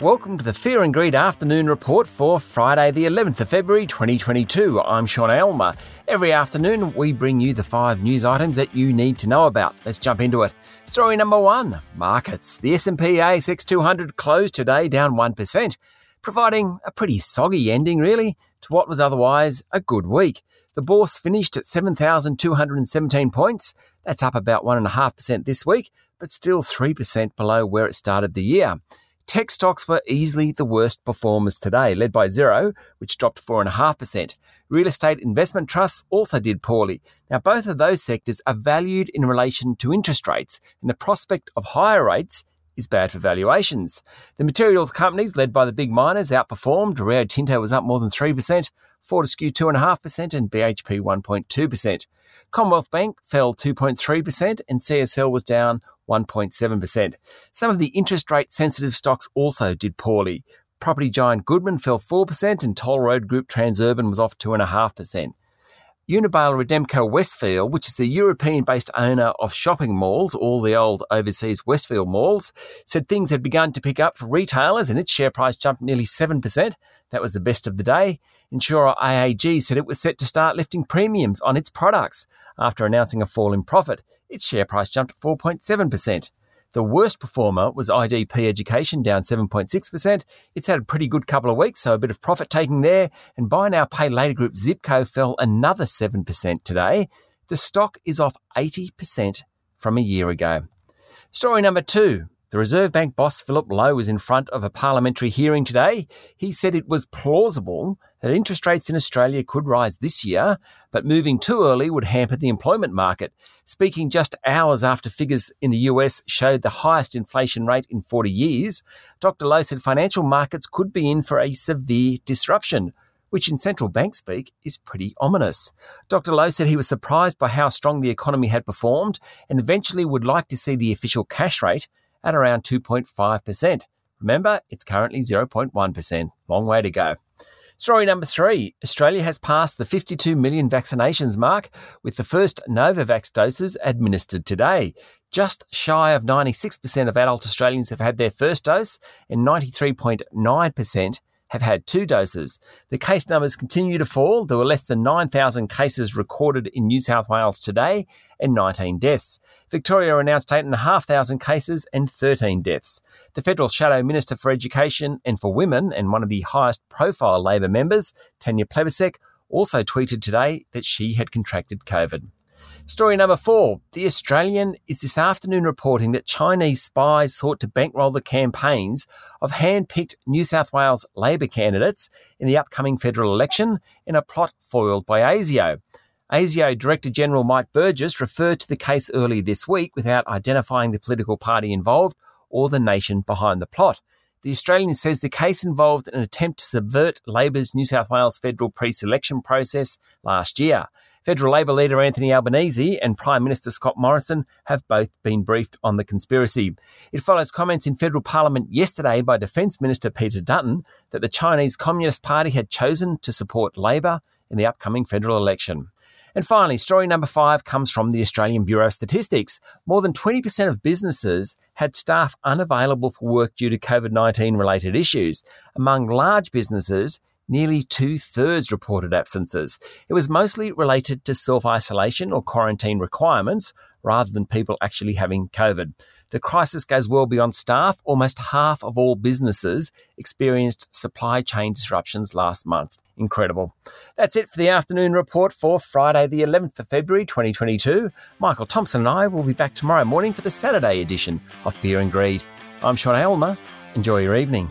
Welcome to the Fear and Greed Afternoon Report for Friday, the 11th of February 2022. I'm Sean Aylmer. Every afternoon, we bring you the five news items that you need to know about. Let's jump into it. Story number one markets. The S&P ASX 200 closed today down 1%, providing a pretty soggy ending, really, to what was otherwise a good week. The bourse finished at 7,217 points. That's up about 1.5% this week, but still 3% below where it started the year. Tech stocks were easily the worst performers today, led by Xero, which dropped 4.5%. Real estate investment trusts also did poorly. Now, both of those sectors are valued in relation to interest rates, and the prospect of higher rates is bad for valuations. The materials companies, led by the big miners, outperformed. Rio Tinto was up more than 3%, Fortescue 2.5%, and BHP 1.2%. Commonwealth Bank fell 2.3%, and CSL was down 1.7%. Some of the interest rate sensitive stocks also did poorly. Property giant Goodman fell 4%, and Toll Road Group Transurban was off 2.5%. Unibail Rodamco Westfield, which is the European based owner of shopping malls, all the old overseas Westfield malls, said things had begun to pick up for retailers and its share price jumped nearly 7%. That was the best of the day. Insurer IAG said it was set to start lifting premiums on its products after announcing a fall in profit. Its share price jumped 4.7%. The worst performer was IDP Education, down 7.6%. It's had a pretty good couple of weeks, so a bit of profit taking there. And buy now, pay later group Zipco fell another 7% today. The stock is off 80% from a year ago. Story number two the Reserve Bank boss Philip Lowe was in front of a parliamentary hearing today. He said it was plausible that interest rates in Australia could rise this year, but moving too early would hamper the employment market. Speaking just hours after figures in the US showed the highest inflation rate in 40 years, Dr. Lowe said financial markets could be in for a severe disruption which in central bank speak is pretty ominous. Dr. Lowe said he was surprised by how strong the economy had performed and eventually would like to see the official cash rate at around 2.5%. Remember, it's currently 0.1%. Long way to go. Story number three Australia has passed the 52 million vaccinations mark, with the first Novavax doses administered today. Just shy of 96% of adult Australians have had their first dose, and 93.9% have had two doses. The case numbers continue to fall. There were less than 9,000 cases recorded in New South Wales today and 19 deaths. Victoria announced 8,500 cases and 13 deaths. The Federal Shadow Minister for Education and for Women, and one of the highest profile Labor members, Tanya Plibersek, also tweeted today that she had contracted COVID. Story number four The Australian is this afternoon reporting that Chinese spies sought to bankroll the campaigns of hand picked New South Wales Labor candidates in the upcoming federal election in a plot foiled by ASIO. ASIO Director General Mike Burgess referred to the case earlier this week without identifying the political party involved or the nation behind the plot. The Australian says the case involved an attempt to subvert Labor's New South Wales federal pre selection process last year. Federal Labor leader Anthony Albanese and Prime Minister Scott Morrison have both been briefed on the conspiracy. It follows comments in federal parliament yesterday by Defence Minister Peter Dutton that the Chinese Communist Party had chosen to support Labor in the upcoming federal election. And finally, story number five comes from the Australian Bureau of Statistics. More than 20% of businesses had staff unavailable for work due to COVID 19 related issues. Among large businesses, nearly two thirds reported absences. It was mostly related to self isolation or quarantine requirements rather than people actually having COVID. The crisis goes well beyond staff. Almost half of all businesses experienced supply chain disruptions last month. Incredible. That's it for the afternoon report for Friday, the 11th of February 2022. Michael Thompson and I will be back tomorrow morning for the Saturday edition of Fear and Greed. I'm Sean Aylmer. Enjoy your evening.